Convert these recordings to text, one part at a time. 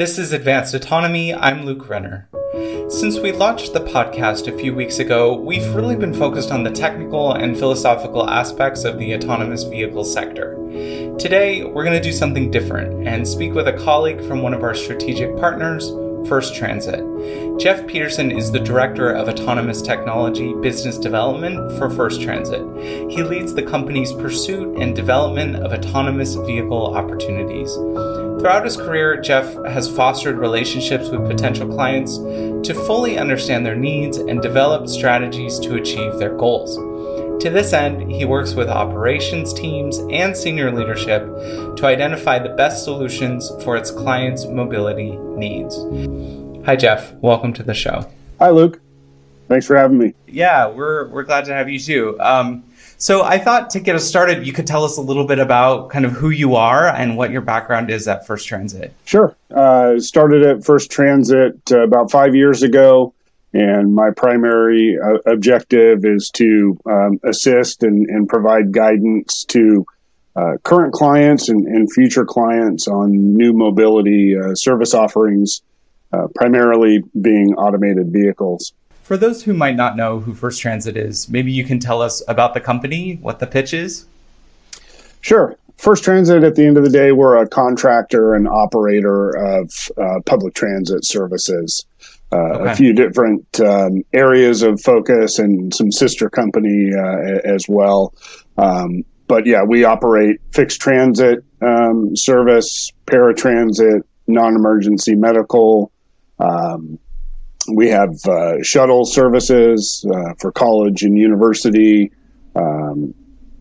This is Advanced Autonomy. I'm Luke Renner. Since we launched the podcast a few weeks ago, we've really been focused on the technical and philosophical aspects of the autonomous vehicle sector. Today, we're going to do something different and speak with a colleague from one of our strategic partners, First Transit. Jeff Peterson is the Director of Autonomous Technology Business Development for First Transit. He leads the company's pursuit and development of autonomous vehicle opportunities. Throughout his career, Jeff has fostered relationships with potential clients to fully understand their needs and develop strategies to achieve their goals. To this end, he works with operations teams and senior leadership to identify the best solutions for its clients' mobility needs. Hi, Jeff. Welcome to the show. Hi, Luke. Thanks for having me. Yeah, we're, we're glad to have you too. Um, so I thought to get us started, you could tell us a little bit about kind of who you are and what your background is at First Transit. Sure. Uh, started at First Transit uh, about five years ago, and my primary uh, objective is to um, assist and, and, provide guidance to uh, current clients and, and, future clients on new mobility uh, service offerings, uh, primarily being automated vehicles. For those who might not know who First Transit is, maybe you can tell us about the company, what the pitch is? Sure. First Transit, at the end of the day, we're a contractor and operator of uh, public transit services. Uh, okay. A few different um, areas of focus and some sister company uh, as well. Um, but yeah, we operate fixed transit um, service, paratransit, non emergency medical, um, we have uh, shuttle services uh, for college and university, um,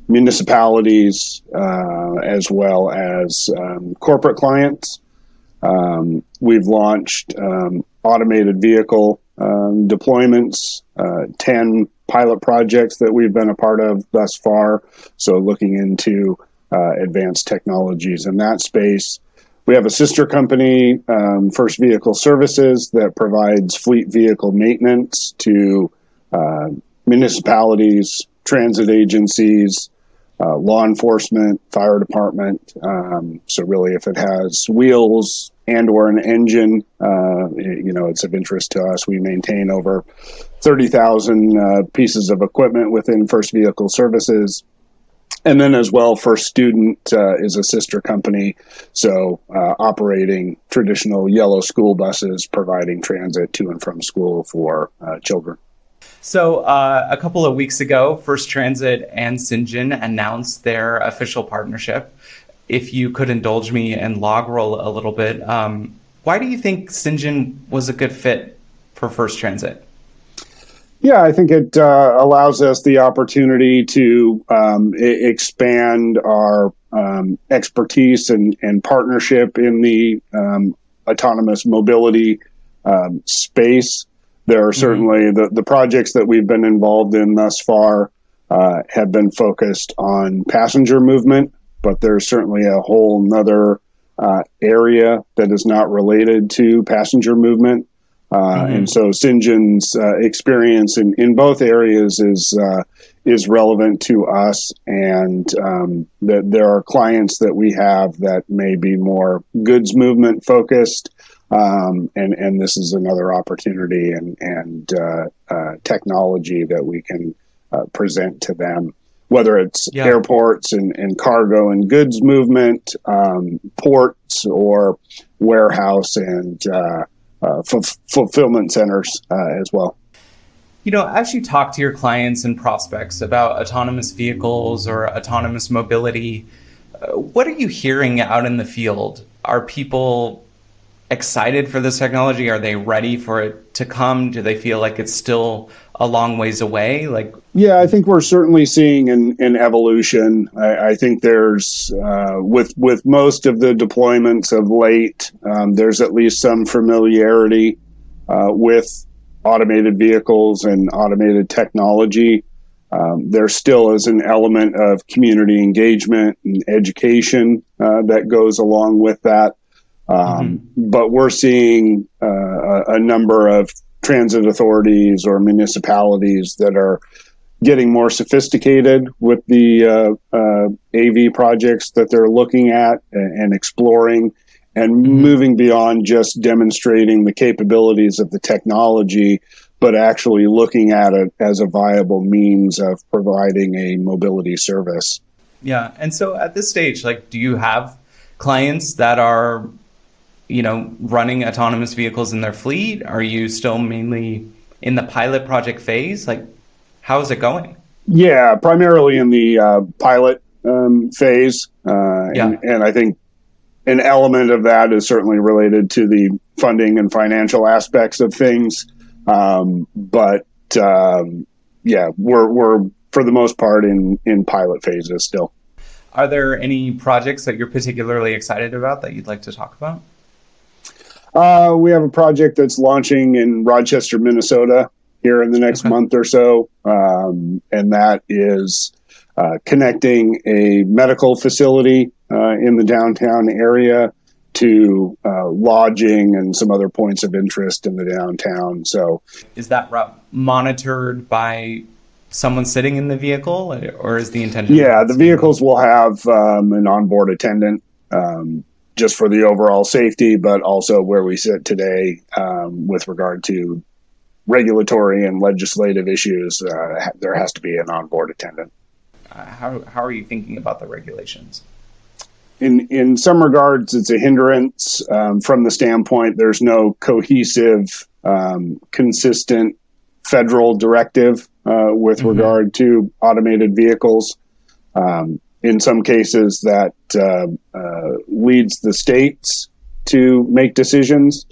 municipalities, uh, as well as um, corporate clients. Um, we've launched um, automated vehicle um, deployments, uh, 10 pilot projects that we've been a part of thus far. So, looking into uh, advanced technologies in that space. We have a sister company, um, First Vehicle Services, that provides fleet vehicle maintenance to uh, municipalities, transit agencies, uh, law enforcement, fire department. Um, so really, if it has wheels and or an engine, uh, you know, it's of interest to us. We maintain over 30,000 uh, pieces of equipment within First Vehicle Services and then as well first student uh, is a sister company. So uh, operating traditional yellow school buses providing transit to and from school for uh, children. So uh, a couple of weeks ago first transit and Cyngn announced their official partnership. If you could indulge me and log roll a little bit um, why do you think Cyngn was a good fit for first transit yeah, I think it uh, allows us the opportunity to um, I- expand our um, expertise and, and, partnership in the um, autonomous mobility um, space. There are mm-hmm. certainly mm-hmm. the, the projects that we've been involved in thus far uh, have been focused on passenger movement, but there's certainly a whole nother uh, area that is not related to passenger movement uh, mm-hmm. And so Cyngn's uh, experience in, in both areas is uh, is relevant to us, and um, that there are clients that we have that may be more goods movement focused, um, and and this is another opportunity and and uh, uh, technology that we can uh, present to them. Whether it's yeah. airports and, and cargo and goods movement, um, ports or warehouse and uh, f- fulfillment centers uh, as well. You know, as you talk to your clients and prospects about autonomous vehicles or autonomous mobility, uh, what are you hearing out in the field? Are people excited for this technology? Are they ready for it to come? Do they feel like it's still a long ways away? Like, yeah, I think we're certainly seeing an, an evolution. I, I, think there's uh, with with most of the deployments of late, um, there's at least some familiarity uh, with automated vehicles and automated technology. Um, there still is an element of community engagement and education uh, that goes along with that. Um, mm-hmm. But we're seeing uh, a number of transit authorities or municipalities that are getting more sophisticated with the uh, uh, AV projects that they're looking at and, and, exploring, and mm-hmm. moving beyond just demonstrating the capabilities of the technology, but actually looking at it as a viable means of providing a mobility service. Yeah. And so at this stage, like, do you have clients that are, you know, running autonomous vehicles in their fleet? Are you still mainly in the pilot project phase? Like, how is it going? Yeah, primarily in the uh, pilot um, phase. Uh, yeah. And, and, I think an element of that is certainly related to the funding and financial aspects of things. Um, but um, yeah, we're, we're for the most part in, in pilot phases still. Are there any projects that you're particularly excited about that you'd like to talk about? Uh, we have a project that's launching in Rochester, Minnesota here in the next okay. month or so. Um, and that is uh, connecting a medical facility uh, in the downtown area to uh, lodging and some other points of interest in the downtown. So, is that route monitored by someone sitting in the vehicle, or is the intention? Yeah, the vehicles will have um, an onboard attendant. Um, just for the overall safety, but also where we sit today um, with regard to regulatory and legislative issues, uh, there has to be an onboard attendant. Uh, how, how are you thinking about the regulations? In, in some regards, it's a hindrance um, from the standpoint there's no cohesive, um, consistent federal directive uh, with mm-hmm. regard to automated vehicles. Um, in some cases, that uh, uh, leads the states to make decisions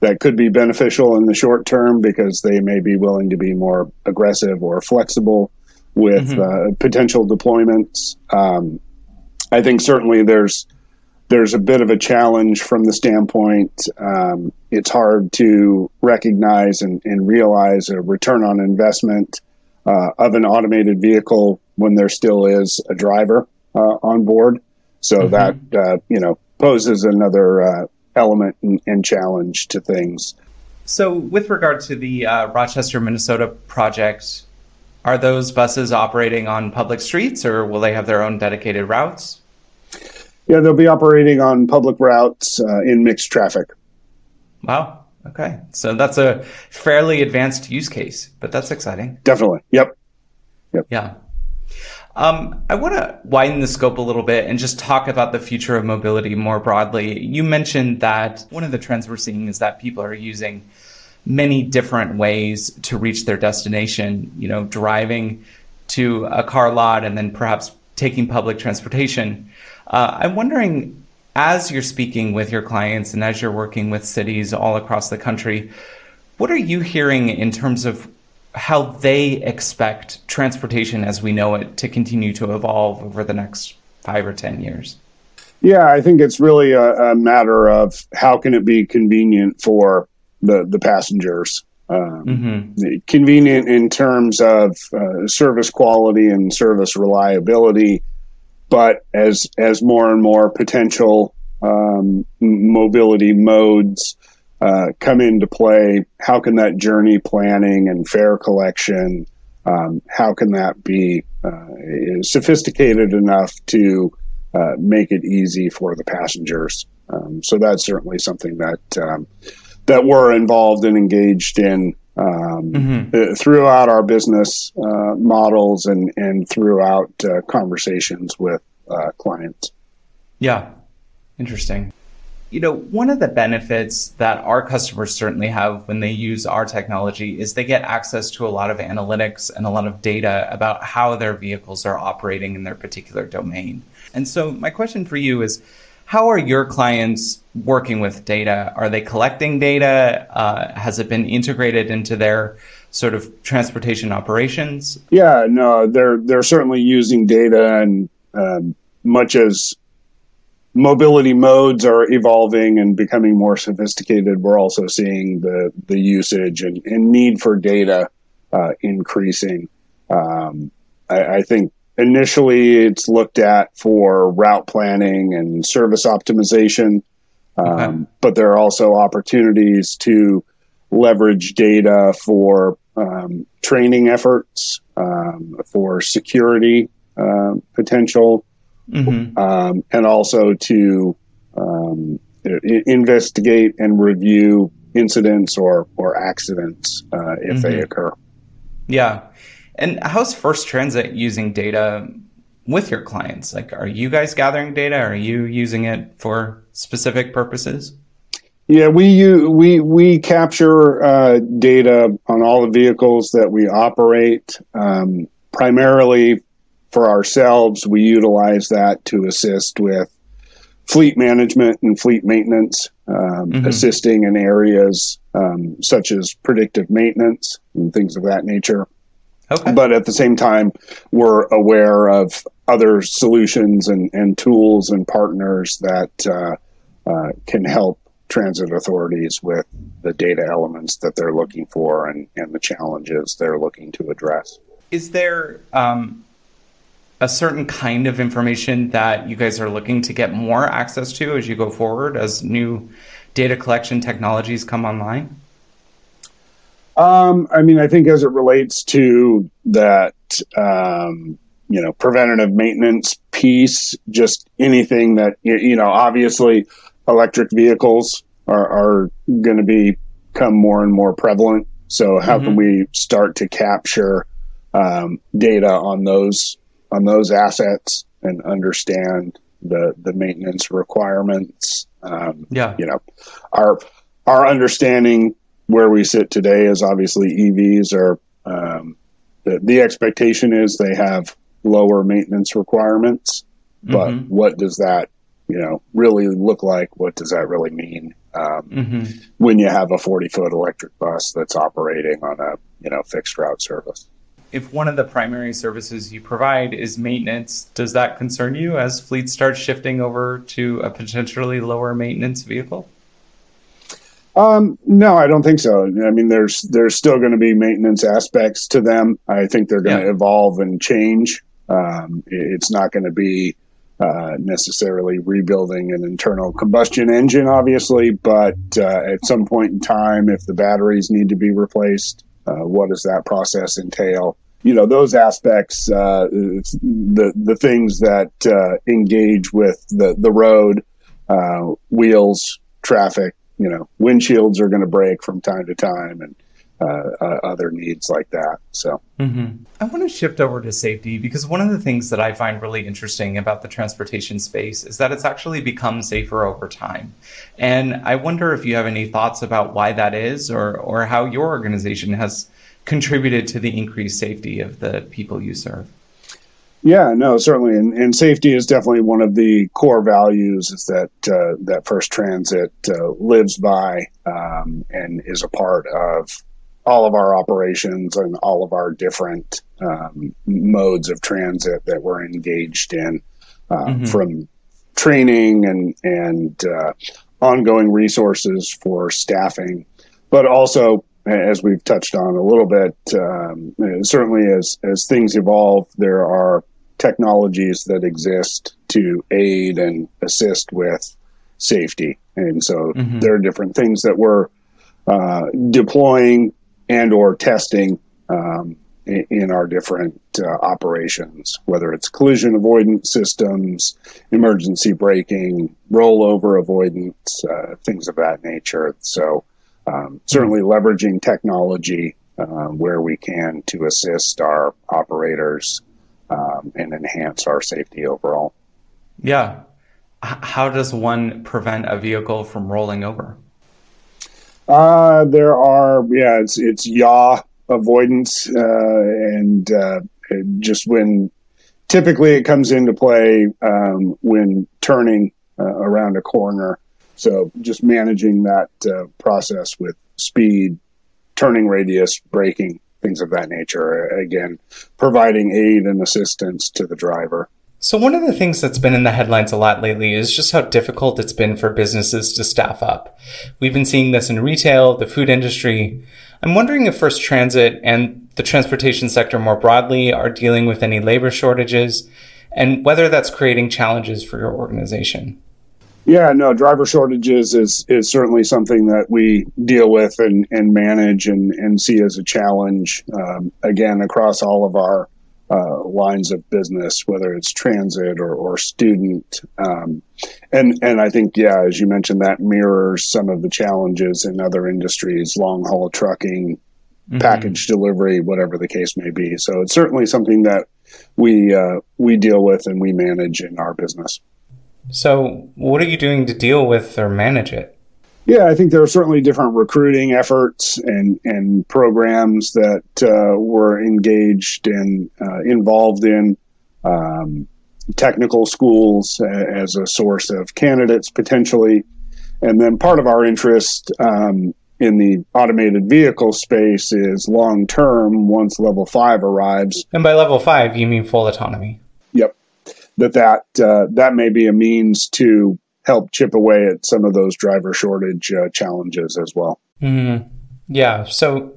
that could be beneficial in the short term because they may be willing to be more aggressive or flexible with mm-hmm. uh, potential deployments. Um, I think certainly there's there's a bit of a challenge from the standpoint um, it's hard to recognize and, and, realize a return on investment uh, of an automated vehicle when there still is a driver uh, on board. So mm-hmm. that uh, you know poses another uh, element and, and challenge to things. So, with regard to the uh, Rochester, Minnesota project, are those buses operating on public streets or will they have their own dedicated routes? Yeah, they'll be operating on public routes uh, in mixed traffic. Wow. Okay. So that's a fairly advanced use case, but that's exciting. Definitely. Yep. Yep. Yeah. Um, I want to widen the scope a little bit and just talk about the future of mobility more broadly. You mentioned that one of the trends we're seeing is that people are using many different ways to reach their destination, you know, driving to a car lot and then perhaps taking public transportation. Uh, I'm wondering, as you're speaking with your clients and as you're working with cities all across the country, what are you hearing in terms of how they expect transportation as we know it to continue to evolve over the next five or 10 years? Yeah, I think it's really a, a matter of how can it be convenient for the, the passengers. Um, mm-hmm. Convenient in terms of uh, service quality and service reliability, but as as more and more potential um, mobility modes uh, come into play? How can that journey planning and fare collection, um, how can that be uh, sophisticated enough to uh, make it easy for the passengers? Um, so that's certainly something that um, that we're involved and engaged in um, mm-hmm. Uh, throughout our business uh, models and and throughout uh, conversations with clients. Yeah, interesting you know, one of the benefits that our customers certainly have when they use our technology is they get access to a lot of analytics and a lot of data about how their vehicles are operating in their particular domain. And so, my question for you is how are your clients working with data? Are they collecting data? Uh, has it been integrated into their sort of transportation operations? Yeah, no, they're they're certainly using data, and um, much as mobility modes are evolving and becoming more sophisticated, we're also seeing the the usage and, and need for data uh, increasing. Um, I, I, think initially it's looked at for route planning and service optimization, um, okay. but there are also opportunities to leverage data for um, training efforts, um, for security uh, potential mm-hmm. um, and also to um, investigate and review incidents or or accidents uh, if mm-hmm. they occur. Yeah, and how's First Transit using data with your clients? Like, are you guys gathering data? Are you using it for specific purposes? Yeah, we we we capture uh, data on all the vehicles that we operate. Um, primarily for ourselves, we utilize that to assist with fleet management and fleet maintenance, um, mm-hmm. assisting in areas um, such as predictive maintenance and things of that nature. Okay. But at the same time, we're aware of other solutions and, and tools and partners that uh, uh, can help transit authorities with the data elements that they're looking for and, and the challenges they're looking to address. Is there um, a certain kind of information that you guys are looking to get more access to as you go forward as new data collection technologies come online? Um, I mean, I think as it relates to that, um, you know, preventative maintenance piece, just anything that, you know, obviously electric vehicles are, are going to become more and more prevalent. So how mm-hmm. can we start to capture um, data on those on those assets and understand the the maintenance requirements? Um, yeah, you know, our our understanding where we sit today is obviously EVs are um, the the expectation is they have lower maintenance requirements, but mm-hmm. what does that you know really look like? What does that really mean? Um, mm-hmm. When you have a 40 foot electric bus that's operating on a you know fixed route service. If one of the primary services you provide is maintenance, does that concern you as fleets start shifting over to a potentially lower maintenance vehicle? Um, no, I don't think so. I mean, there's there's still going to be maintenance aspects to them. I think they're going to yeah. evolve and change. Um, it's not going to be uh, necessarily rebuilding an internal combustion engine, obviously, but uh, at some point in time, if the batteries need to be replaced, what does that process entail? You know, those aspects, uh, the the things that uh, engage with the the road, uh, wheels, traffic. You know, windshields are going to break from time to time, and uh, uh, other needs like that. So, mm-hmm. I want to shift over to safety because one of the things that I find really interesting about the transportation space is that it's actually become safer over time. And I wonder if you have any thoughts about why that is or, or how your organization has contributed to the increased safety of the people you serve. Yeah, no, certainly, and, and safety is definitely one of the core values is that uh, that First Transit uh, lives by um, and is a part of all of our operations and all of our different um, modes of transit that we're engaged in, uh, mm-hmm. from training and and uh, ongoing resources for staffing, but also as we've touched on a little bit, um, certainly as as things evolve, there are technologies that exist to aid and assist with safety, and so mm-hmm. there are different things that we're uh, deploying and or testing um, in, our different uh, operations, whether it's collision avoidance systems, emergency braking, rollover avoidance, uh, things of that nature. So um, certainly leveraging technology uh, where we can to assist our operators um, and enhance our safety overall. Yeah. How does one prevent a vehicle from rolling over? Uh, there are, yeah, it's, it's yaw avoidance, uh, and, uh, just when typically it comes into play, um, when turning, uh, around a corner. So just managing that, uh, process with speed, turning radius, braking, things of that nature. Again, providing aid and assistance to the driver. So, one of the things that's been in the headlines a lot lately is just how difficult it's been for businesses to staff up. We've been seeing this in retail, the food industry. I'm wondering if First Transit and the transportation sector more broadly are dealing with any labor shortages and whether that's creating challenges for your organization. Yeah, no, driver shortages is, is certainly something that we deal with and, and manage and, and see as a challenge, um, again, across all of our uh, lines of business, whether it's transit or, or student. Um, and, and I think, yeah, as you mentioned, that mirrors some of the challenges in other industries, long haul trucking, mm-hmm. package delivery, whatever the case may be. So it's certainly something that we, uh, we deal with and we manage in our business. So what are you doing to deal with or manage it? Yeah, I think there are certainly different recruiting efforts and and programs that uh, we're engaged in, uh, involved in. Um, technical schools as a source of candidates potentially, and then part of our interest um, in the automated vehicle space is long term. Once level five arrives, and by level five, you mean full autonomy. Yep, that that uh, that may be a means to help chip away at some of those driver shortage uh, challenges as well. Mm-hmm. Yeah. So,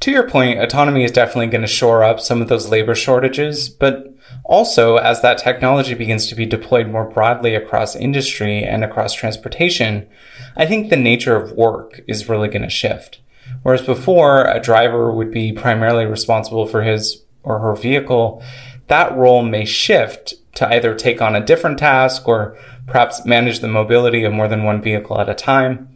to your point, autonomy is definitely going to shore up some of those labor shortages, but also as that technology begins to be deployed more broadly across industry and across transportation, I think the nature of work is really going to shift. Whereas before, a driver would be primarily responsible for his or her vehicle, that role may shift to either take on a different task or perhaps manage the mobility of more than one vehicle at a time.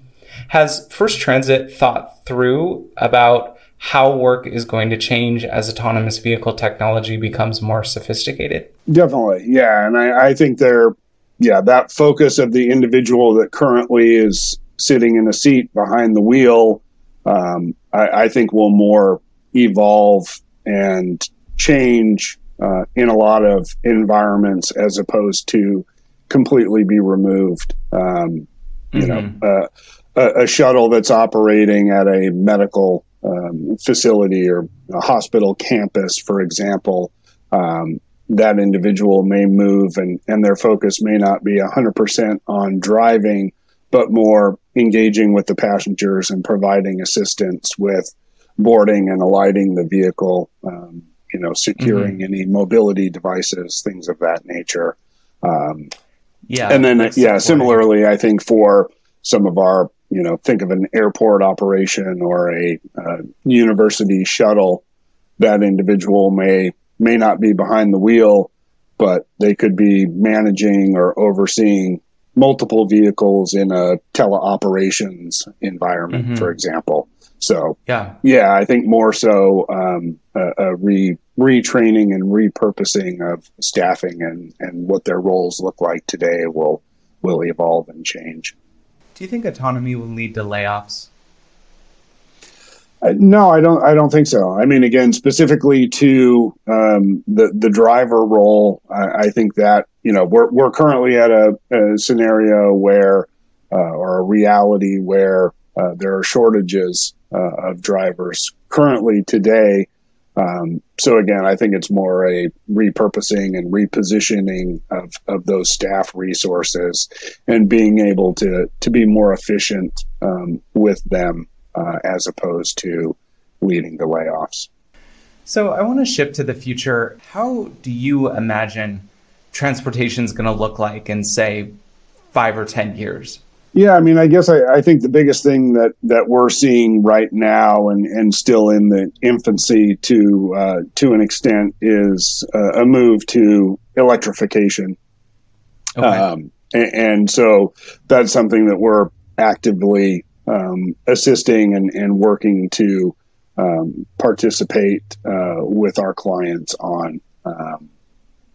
Has First Transit thought through about how work is going to change as autonomous vehicle technology becomes more sophisticated? Definitely, yeah. And I, I think there, yeah, that focus of the individual that currently is sitting in a seat behind the wheel, um, I, I, think will more evolve and change uh, in a lot of environments as opposed to completely be removed. Um, you mm-hmm. know, uh, a, a, shuttle that's operating at a medical um, facility or a hospital campus, for example, um, that individual may move and, and their focus may not be 100% on driving, but more engaging with the passengers and providing assistance with boarding and alighting the vehicle, um, you know, securing mm-hmm. any mobility devices, things of that nature. Um, yeah. And then, yeah, similarly, I think for some of our, you know, think of an airport operation or a uh, university shuttle, that individual may may not be behind the wheel, but they could be managing or overseeing multiple vehicles in a teleoperations environment, mm-hmm. for example. So yeah, yeah, I think more so um, a, a re retraining and repurposing of staffing and, and what their roles look like today will will evolve and change. Do you think autonomy will lead to layoffs? Uh, no, I don't. I don't think so. I mean, again, specifically to um, the the driver role, I, I, think that you know we're we're currently at a, a scenario where uh, or a reality where uh, there are shortages uh, of drivers currently today. Um, so again, I think it's more a repurposing and repositioning of, of those staff resources and being able to to be more efficient um, with them uh, as opposed to leading the layoffs. So I want to shift to the future. How do you imagine transportation is going to look like in say five or ten years? Yeah, I mean, I guess I, I, think the biggest thing that, that we're seeing right now and, and still in the infancy to uh, to an extent is uh, a move to electrification. Okay. Um, and, and, so that's something that we're actively um, assisting and, and working to um, participate uh, with our clients on. Um,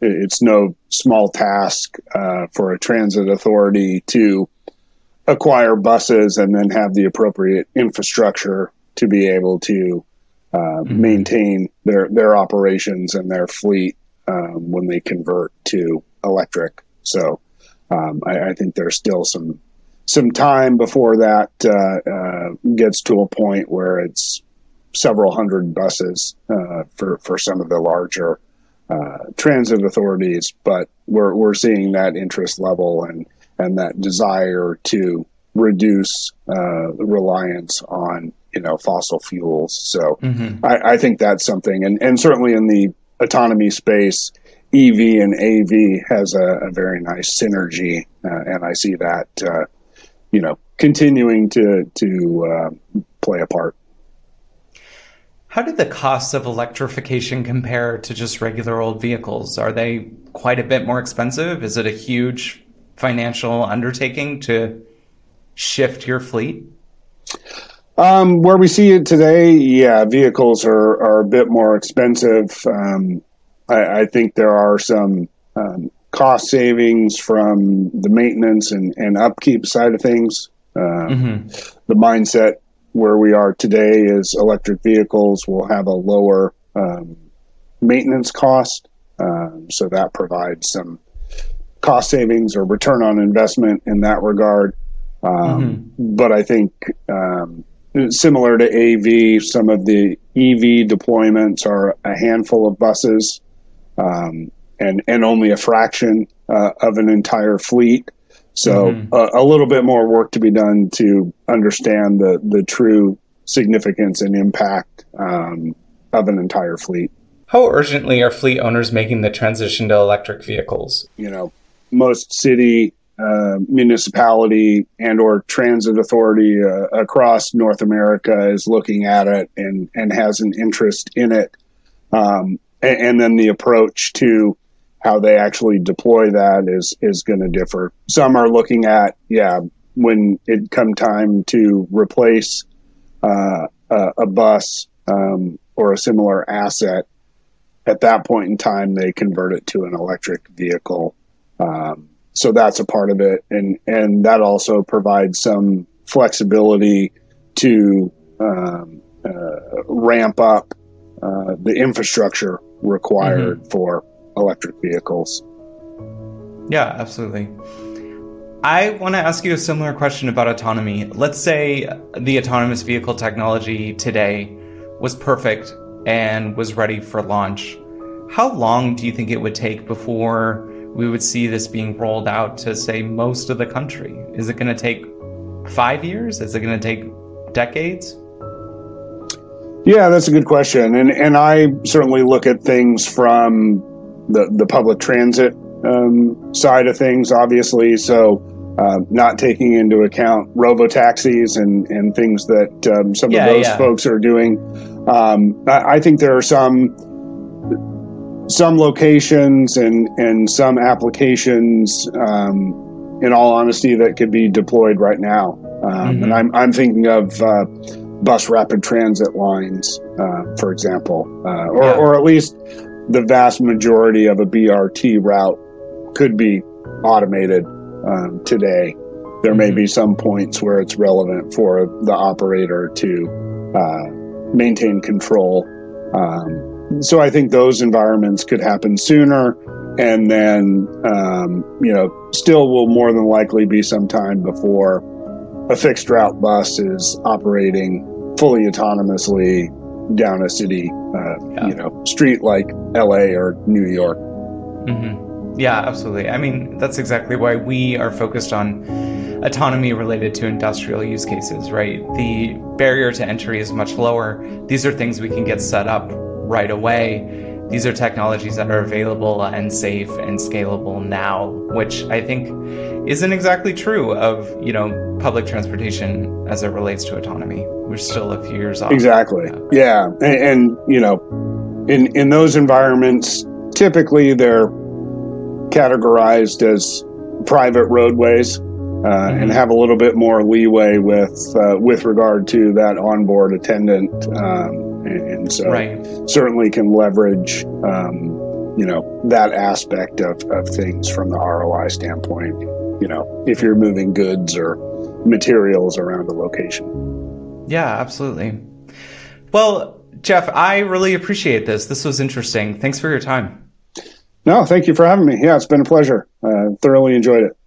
it's no small task uh, for a transit authority to acquire buses and then have the appropriate infrastructure to be able to uh, mm-hmm. maintain their their operations and their fleet um, when they convert to electric. So um, I, I, think there's still some some time before that uh, uh, gets to a point where it's several hundred buses uh, for for some of the larger uh, transit authorities. But we're we're seeing that interest level and and that desire to reduce uh, reliance on you know fossil fuels. So mm-hmm. I, I, think that's something, and and certainly in the autonomy space, EV and AV has a, a very nice synergy, uh, and I see that uh, you know continuing to to uh, play a part. How do the costs of electrification compare to just regular old vehicles? Are they quite a bit more expensive? Is it a huge financial undertaking to shift your fleet? Um, where we see it today, yeah, vehicles are, are a bit more expensive. Um, I, I, think there are some um, cost savings from the maintenance and, and upkeep side of things. Um, mm-hmm. The mindset where we are today is electric vehicles will have a lower um, maintenance cost. Um, so that provides some cost savings or return on investment in that regard. Um, mm-hmm. But I think um, similar to AV, some of the EV deployments are a handful of buses um, and and only a fraction uh, of an entire fleet. So mm-hmm. a, a, little bit more work to be done to understand the the true significance and impact um, of an entire fleet. How urgently are fleet owners making the transition to electric vehicles? You know, most city uh, municipality and or transit authority uh, across North America is looking at it and, and has an interest in it. Um, and, and, then the approach to how they actually deploy that is, is going to differ. Some are looking at, yeah, when it come time to replace uh, a, a, bus um, or a similar asset, at that point in time, they convert it to an electric vehicle. Um, so that's a part of it, and and that also provides some flexibility to um, uh, ramp up uh, the infrastructure required mm-hmm. for electric vehicles. Yeah, absolutely. I want to ask you a similar question about autonomy. Let's say the autonomous vehicle technology today was perfect and was ready for launch. How long do you think it would take before we would see this being rolled out to, say, most of the country? Is it going to take five years? Is it going to take decades? Yeah, that's a good question, and and I certainly look at things from the the public transit um, side of things, obviously. So, uh, not taking into account robo taxis and and things that um, some yeah, of those yeah. folks are doing. Um, I, I think there are some some locations and and some applications, um, in all honesty, that could be deployed right now. Um, mm-hmm. And I'm I'm thinking of uh, bus rapid transit lines, uh, for example, uh, or yeah. or at least the vast majority of a BRT route could be automated um, today. There may mm-hmm. be some points where it's relevant for the operator to uh, maintain control. Um, so I think those environments could happen sooner. And then, um, you know, still will more than likely be some time before a fixed route bus is operating fully autonomously down a city, uh, yeah. you know, street like LA or New York. Mm-hmm. Yeah, absolutely. I mean, that's exactly why we are focused on autonomy related to industrial use cases, right? The barrier to entry is much lower. These are things we can get set up right away. These are technologies that are available and safe and scalable now, which I think isn't exactly true of, you know, public transportation as it relates to autonomy. We're still a few years off. Exactly. Yeah. And, and you know, in in those environments, typically they're categorized as private roadways. Uh, mm-hmm. and have a little bit more leeway with uh, with regard to that onboard attendant um, and so right. certainly can leverage um, you know that aspect of, of things from the ROI standpoint. You know, if you're moving goods or materials around a location. Yeah, absolutely. Well, Jeff, I really appreciate this. This was interesting. Thanks for your time. No, thank you for having me. Yeah, it's been a pleasure. Uh, thoroughly enjoyed it.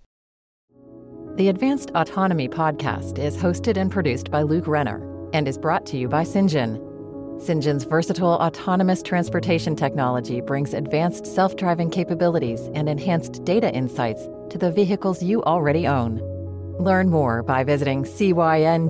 The Advanced Autonomy podcast is hosted and produced by Luke Renner and is brought to you by Cyngn. Cyngn's versatile autonomous transportation technology brings advanced self driving capabilities and enhanced data insights to the vehicles you already own. Learn more by visiting cyngn.com.